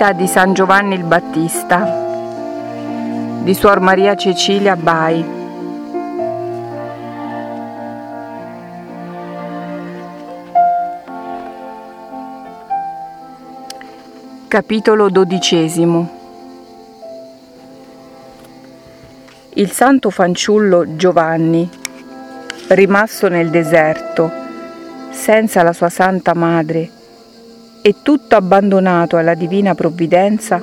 Vita di San Giovanni il Battista. Di Suor Maria Cecilia Bai. Capitolo dodicesimo. Il santo fanciullo Giovanni, rimasto nel deserto, senza la sua santa madre, e tutto abbandonato alla divina provvidenza,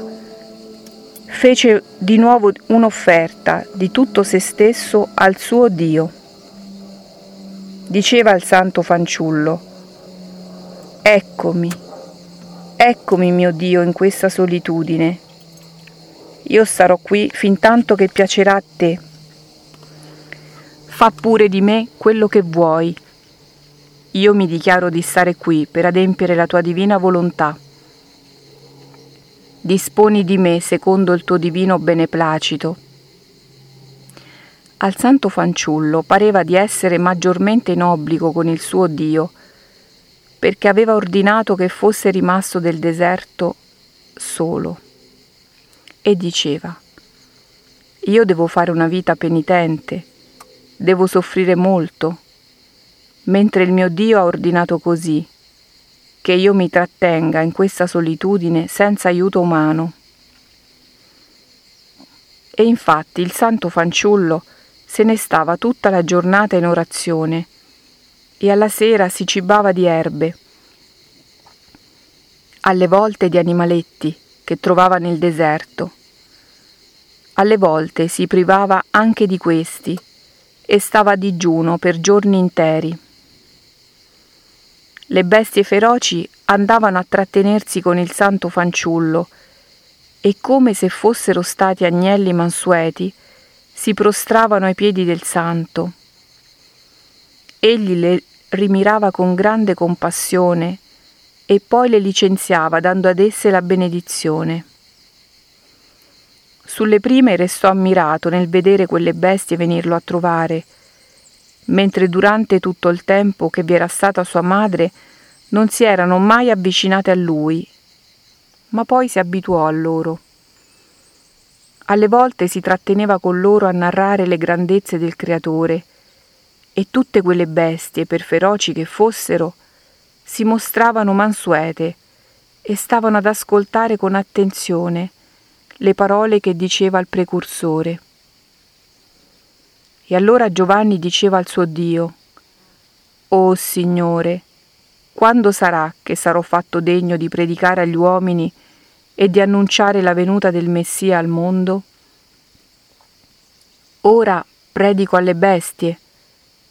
fece di nuovo un'offerta di tutto se stesso al suo Dio. Diceva al santo fanciullo, Eccomi, eccomi mio Dio in questa solitudine. Io starò qui fin tanto che piacerà a te. Fa pure di me quello che vuoi io mi dichiaro di stare qui per adempiere la tua divina volontà. Disponi di me secondo il tuo divino beneplacito. Al santo fanciullo pareva di essere maggiormente in obbligo con il suo Dio, perché aveva ordinato che fosse rimasto del deserto solo. E diceva, io devo fare una vita penitente, devo soffrire molto mentre il mio Dio ha ordinato così, che io mi trattenga in questa solitudine senza aiuto umano. E infatti il santo fanciullo se ne stava tutta la giornata in orazione e alla sera si cibava di erbe, alle volte di animaletti che trovava nel deserto. Alle volte si privava anche di questi e stava a digiuno per giorni interi. Le bestie feroci andavano a trattenersi con il santo fanciullo e come se fossero stati agnelli mansueti, si prostravano ai piedi del santo. Egli le rimirava con grande compassione e poi le licenziava dando ad esse la benedizione. Sulle prime restò ammirato nel vedere quelle bestie venirlo a trovare, mentre durante tutto il tempo che vi era stata sua madre non si erano mai avvicinate a lui, ma poi si abituò a loro. Alle volte si tratteneva con loro a narrare le grandezze del Creatore, e tutte quelle bestie, per feroci che fossero, si mostravano mansuete e stavano ad ascoltare con attenzione le parole che diceva il precursore. E allora Giovanni diceva al suo Dio, O Signore, quando sarà che sarò fatto degno di predicare agli uomini e di annunciare la venuta del Messia al mondo? Ora predico alle bestie,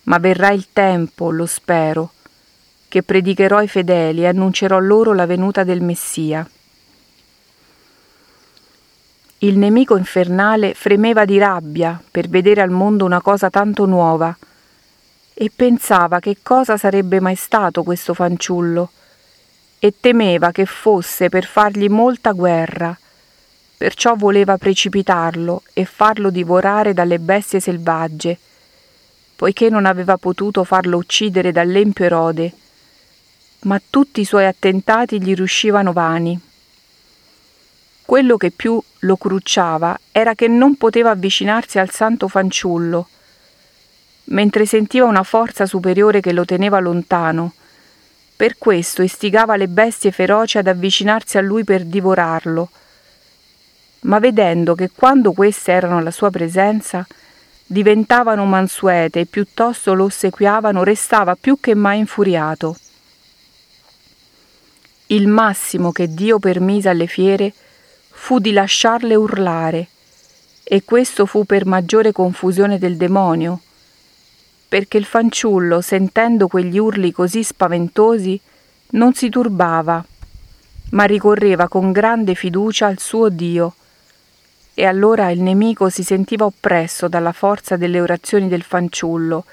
ma verrà il tempo, lo spero, che predicherò ai fedeli e annuncerò loro la venuta del Messia. Il nemico infernale fremeva di rabbia per vedere al mondo una cosa tanto nuova e pensava che cosa sarebbe mai stato questo fanciullo e temeva che fosse per fargli molta guerra, perciò voleva precipitarlo e farlo divorare dalle bestie selvagge, poiché non aveva potuto farlo uccidere dall'empio Erode, ma tutti i suoi attentati gli riuscivano vani. Quello che più lo crucciava era che non poteva avvicinarsi al santo fanciullo, mentre sentiva una forza superiore che lo teneva lontano. Per questo istigava le bestie feroci ad avvicinarsi a lui per divorarlo. Ma vedendo che quando queste erano alla sua presenza, diventavano mansuete e piuttosto lo ossequiavano, restava più che mai infuriato. Il massimo che Dio permise alle fiere fu di lasciarle urlare, e questo fu per maggiore confusione del demonio, perché il fanciullo, sentendo quegli urli così spaventosi, non si turbava, ma ricorreva con grande fiducia al suo Dio. E allora il nemico si sentiva oppresso dalla forza delle orazioni del fanciullo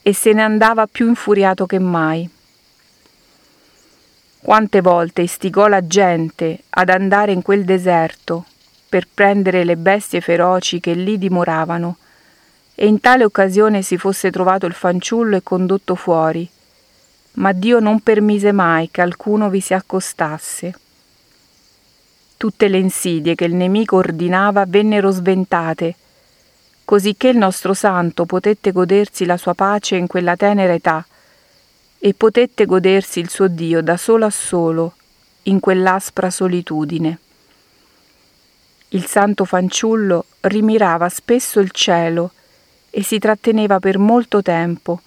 e se ne andava più infuriato che mai. Quante volte istigò la gente ad andare in quel deserto per prendere le bestie feroci che lì dimoravano, e in tale occasione si fosse trovato il fanciullo e condotto fuori, ma Dio non permise mai che alcuno vi si accostasse. Tutte le insidie che il nemico ordinava vennero sventate, cosicché il nostro santo potette godersi la sua pace in quella tenera età e potette godersi il suo Dio da solo a solo in quell'aspra solitudine. Il santo fanciullo rimirava spesso il cielo e si tratteneva per molto tempo,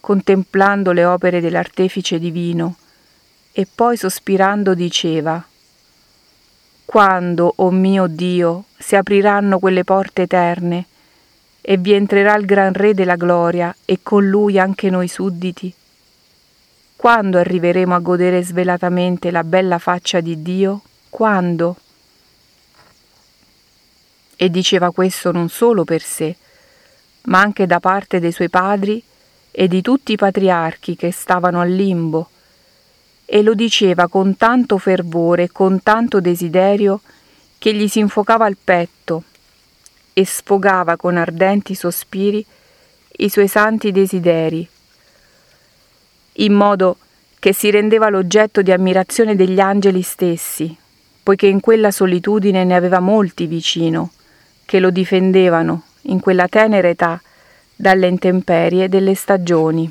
contemplando le opere dell'artefice divino, e poi sospirando diceva Quando, o oh mio Dio, si apriranno quelle porte eterne e vi entrerà il gran Re della gloria e con lui anche noi sudditi? Quando arriveremo a godere svelatamente la bella faccia di Dio? Quando? E diceva questo non solo per sé, ma anche da parte dei suoi padri e di tutti i patriarchi che stavano al limbo, e lo diceva con tanto fervore e con tanto desiderio che gli si infuocava il petto e sfogava con ardenti sospiri i suoi santi desideri, in modo che si rendeva l'oggetto di ammirazione degli angeli stessi, poiché in quella solitudine ne aveva molti vicino, che lo difendevano in quella tenera età dalle intemperie delle stagioni.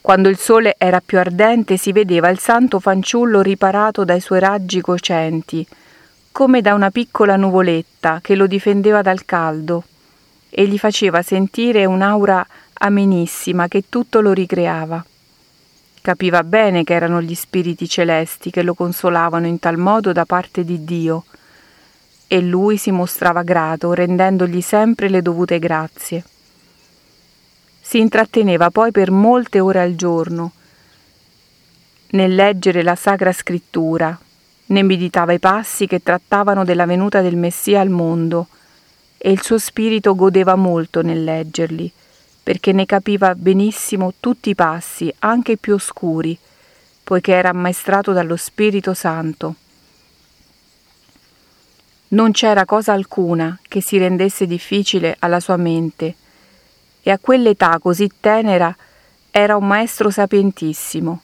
Quando il sole era più ardente si vedeva il santo fanciullo riparato dai suoi raggi cocenti, come da una piccola nuvoletta che lo difendeva dal caldo e gli faceva sentire un'aura amenissima che tutto lo ricreava. Capiva bene che erano gli spiriti celesti che lo consolavano in tal modo da parte di Dio, e lui si mostrava grato, rendendogli sempre le dovute grazie. Si intratteneva poi per molte ore al giorno nel leggere la Sacra Scrittura, ne meditava i passi che trattavano della venuta del Messia al mondo, e il suo spirito godeva molto nel leggerli, perché ne capiva benissimo tutti i passi, anche i più oscuri, poiché era ammaestrato dallo Spirito Santo. Non c'era cosa alcuna che si rendesse difficile alla sua mente, e a quell'età così tenera era un maestro sapientissimo.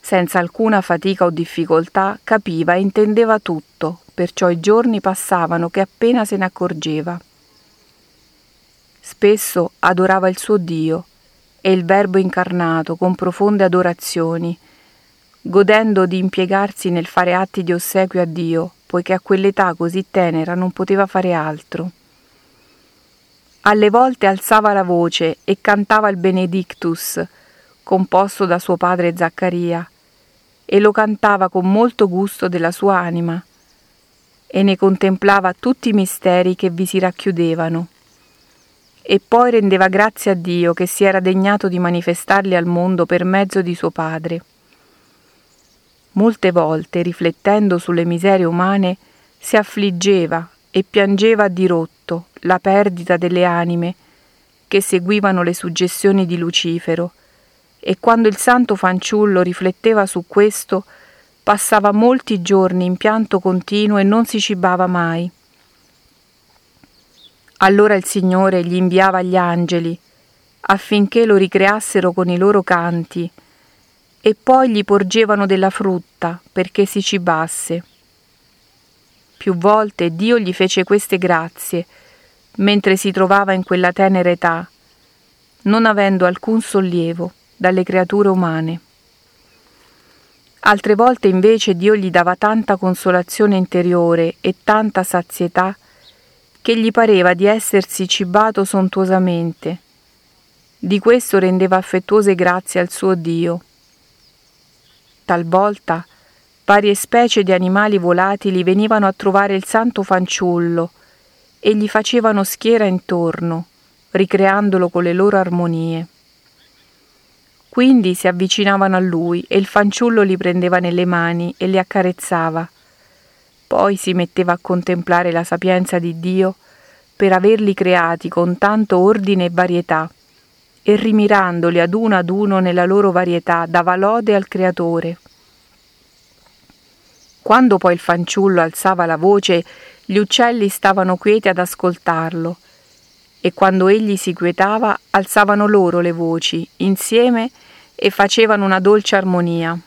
Senza alcuna fatica o difficoltà capiva e intendeva tutto, perciò i giorni passavano che appena se ne accorgeva. Spesso adorava il suo Dio e il Verbo incarnato con profonde adorazioni, godendo di impiegarsi nel fare atti di ossequio a Dio poiché a quell'età così tenera non poteva fare altro. Alle volte alzava la voce e cantava il Benedictus, composto da suo padre Zaccaria, e lo cantava con molto gusto della sua anima, e ne contemplava tutti i misteri che vi si racchiudevano. E poi rendeva grazie a Dio che si era degnato di manifestarli al mondo per mezzo di suo padre. Molte volte, riflettendo sulle miserie umane, si affliggeva e piangeva a dirotto la perdita delle anime che seguivano le suggestioni di Lucifero, e quando il santo fanciullo rifletteva su questo, passava molti giorni in pianto continuo e non si cibava mai. Allora il Signore gli inviava gli angeli affinché lo ricreassero con i loro canti e poi gli porgevano della frutta perché si cibasse. Più volte Dio gli fece queste grazie, mentre si trovava in quella tenera età, non avendo alcun sollievo dalle creature umane. Altre volte invece Dio gli dava tanta consolazione interiore e tanta sazietà che gli pareva di essersi cibato sontuosamente. Di questo rendeva affettuose grazie al suo Dio talvolta varie specie di animali volatili venivano a trovare il santo fanciullo e gli facevano schiera intorno, ricreandolo con le loro armonie. Quindi si avvicinavano a lui e il fanciullo li prendeva nelle mani e li accarezzava. Poi si metteva a contemplare la sapienza di Dio per averli creati con tanto ordine e varietà e rimirandoli ad uno ad uno nella loro varietà dava lode al Creatore. Quando poi il fanciullo alzava la voce, gli uccelli stavano quieti ad ascoltarlo, e quando egli si quietava, alzavano loro le voci, insieme, e facevano una dolce armonia.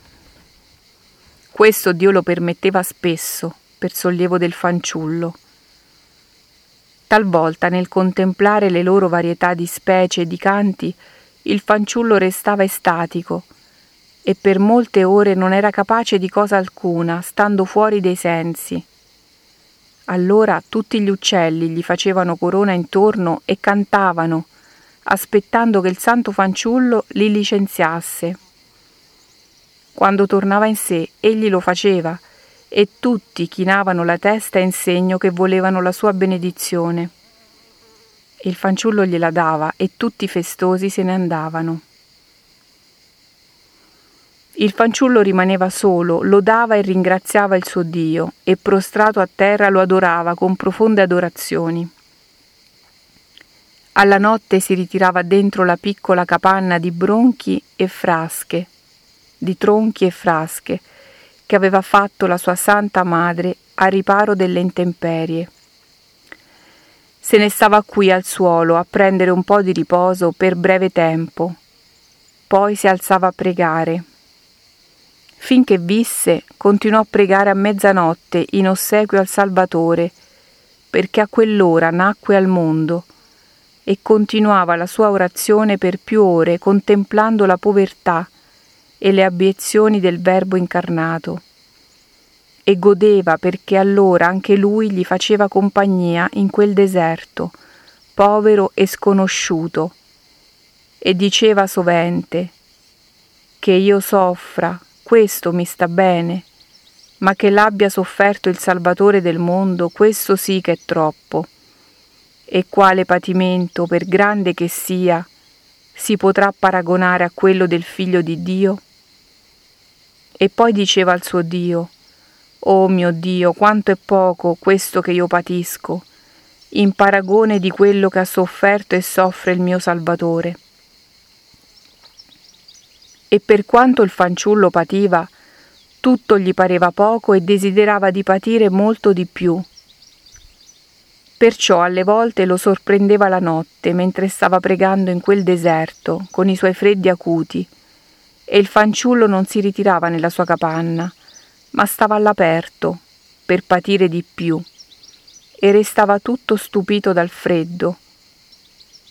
Questo Dio lo permetteva spesso, per sollievo del fanciullo. Talvolta nel contemplare le loro varietà di specie e di canti, il fanciullo restava estatico e per molte ore non era capace di cosa alcuna, stando fuori dei sensi. Allora tutti gli uccelli gli facevano corona intorno e cantavano, aspettando che il santo fanciullo li licenziasse. Quando tornava in sé, egli lo faceva, e tutti chinavano la testa in segno che volevano la sua benedizione. Il fanciullo gliela dava e tutti festosi se ne andavano. Il fanciullo rimaneva solo, lodava e ringraziava il suo Dio e prostrato a terra lo adorava con profonde adorazioni. Alla notte si ritirava dentro la piccola capanna di bronchi e frasche, di tronchi e frasche, che aveva fatto la sua santa madre a riparo delle intemperie. Se ne stava qui al suolo a prendere un po' di riposo per breve tempo. Poi si alzava a pregare. Finché visse, continuò a pregare a mezzanotte in ossequio al Salvatore, perché a quell'ora nacque al mondo e continuava la sua orazione per più ore contemplando la povertà e le abiezioni del Verbo incarnato. E godeva perché allora anche lui gli faceva compagnia in quel deserto, povero e sconosciuto, e diceva sovente che io soffra, questo mi sta bene, ma che l'abbia sofferto il Salvatore del mondo, questo sì che è troppo e quale patimento, per grande che sia, si potrà paragonare a quello del figlio di Dio? E poi diceva al suo Dio, Oh mio Dio, quanto è poco questo che io patisco, in paragone di quello che ha sofferto e soffre il mio Salvatore. E per quanto il fanciullo pativa, tutto gli pareva poco e desiderava di patire molto di più Perciò alle volte lo sorprendeva la notte mentre stava pregando in quel deserto con i suoi freddi acuti e il fanciullo non si ritirava nella sua capanna, ma stava all'aperto per patire di più e restava tutto stupito dal freddo.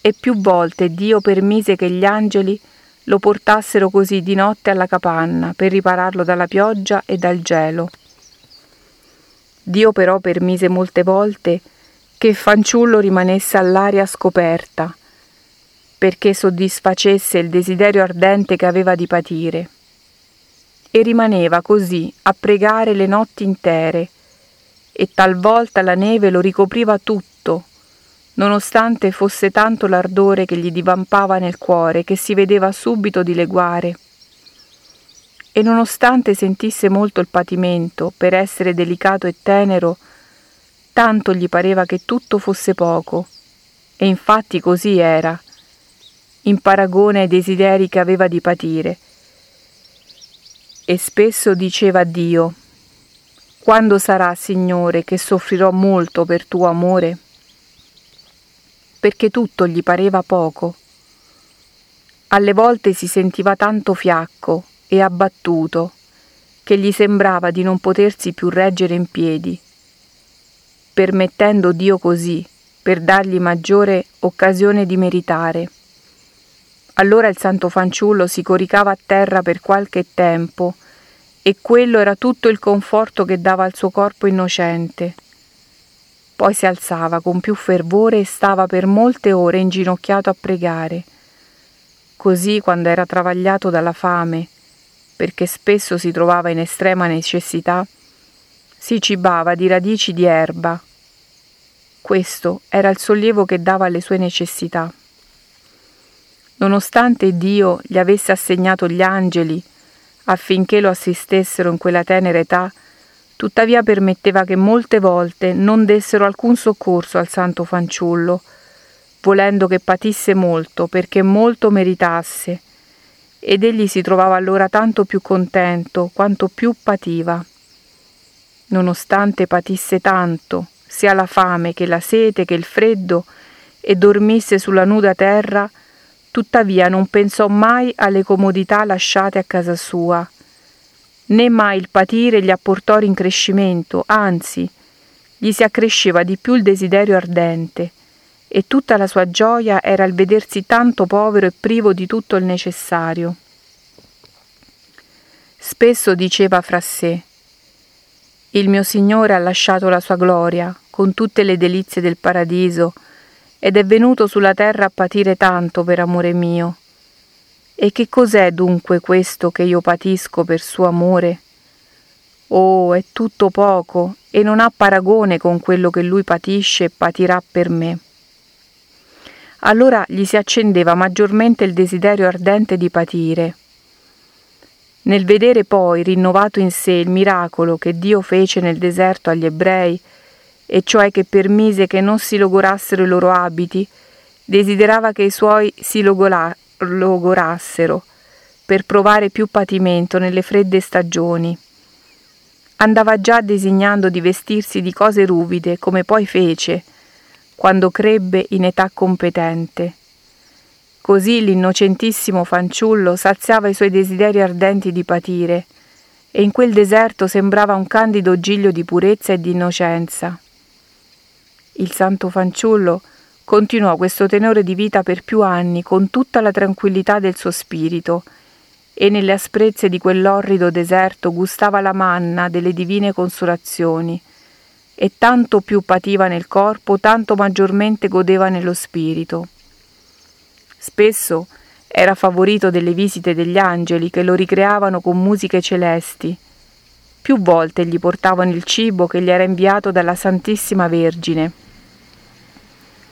E più volte Dio permise che gli angeli lo portassero così di notte alla capanna per ripararlo dalla pioggia e dal gelo. Dio però permise molte volte che il fanciullo rimanesse all'aria scoperta, perché soddisfacesse il desiderio ardente che aveva di patire. E rimaneva così a pregare le notti intere, e talvolta la neve lo ricopriva tutto, nonostante fosse tanto l'ardore che gli divampava nel cuore che si vedeva subito dileguare. E nonostante sentisse molto il patimento per essere delicato e tenero, tanto gli pareva che tutto fosse poco, e infatti così era, in paragone ai desideri che aveva di patire. E spesso diceva a Dio, quando sarà, Signore, che soffrirò molto per tuo amore? Perché tutto gli pareva poco. Alle volte si sentiva tanto fiacco e abbattuto che gli sembrava di non potersi più reggere in piedi permettendo Dio così, per dargli maggiore occasione di meritare. Allora il santo fanciullo si coricava a terra per qualche tempo e quello era tutto il conforto che dava al suo corpo innocente. Poi si alzava con più fervore e stava per molte ore inginocchiato a pregare. Così, quando era travagliato dalla fame, perché spesso si trovava in estrema necessità, si cibava di radici di erba. Questo era il sollievo che dava alle sue necessità. Nonostante Dio gli avesse assegnato gli angeli affinché lo assistessero in quella tenera età, tuttavia permetteva che molte volte non dessero alcun soccorso al santo fanciullo, volendo che patisse molto perché molto meritasse, ed egli si trovava allora tanto più contento quanto più pativa. Nonostante patisse tanto, sia la fame che la sete che il freddo, e dormisse sulla nuda terra, tuttavia non pensò mai alle comodità lasciate a casa sua, né mai il patire gli apportò rincrescimento, anzi, gli si accresceva di più il desiderio ardente, e tutta la sua gioia era il vedersi tanto povero e privo di tutto il necessario. Spesso diceva fra sé, il mio Signore ha lasciato la sua gloria con tutte le delizie del paradiso ed è venuto sulla terra a patire tanto per amore mio. E che cos'è dunque questo che io patisco per suo amore? Oh, è tutto poco e non ha paragone con quello che lui patisce e patirà per me. Allora gli si accendeva maggiormente il desiderio ardente di patire nel vedere poi rinnovato in sé il miracolo che Dio fece nel deserto agli ebrei, e cioè che permise che non si logorassero i loro abiti, desiderava che i suoi si logola- logorassero, per provare più patimento nelle fredde stagioni. Andava già designando di vestirsi di cose ruvide, come poi fece, quando crebbe in età competente Così l'innocentissimo fanciullo saziava i suoi desideri ardenti di patire, e in quel deserto sembrava un candido giglio di purezza e di innocenza. Il santo fanciullo continuò questo tenore di vita per più anni con tutta la tranquillità del suo spirito, e nelle asprezze di quell'orrido deserto gustava la manna delle divine consolazioni, e tanto più pativa nel corpo, tanto maggiormente godeva nello spirito. Spesso era favorito delle visite degli angeli che lo ricreavano con musiche celesti. Più volte gli portavano il cibo che gli era inviato dalla Santissima Vergine,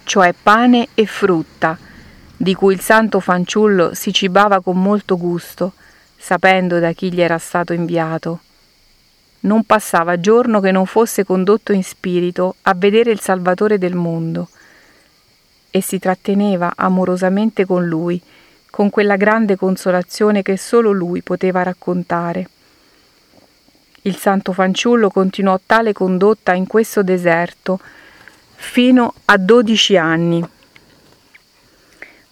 cioè pane e frutta, di cui il santo fanciullo si cibava con molto gusto, sapendo da chi gli era stato inviato. Non passava giorno che non fosse condotto in spirito a vedere il Salvatore del mondo, e si tratteneva amorosamente con lui, con quella grande consolazione che solo lui poteva raccontare. Il santo fanciullo continuò tale condotta in questo deserto fino a dodici anni,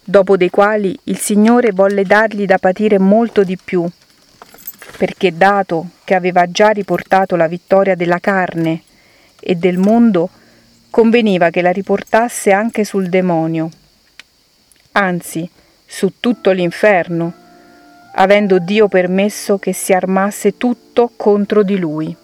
dopo dei quali il Signore volle dargli da patire molto di più, perché dato che aveva già riportato la vittoria della carne e del mondo, conveniva che la riportasse anche sul demonio, anzi su tutto l'inferno, avendo Dio permesso che si armasse tutto contro di lui.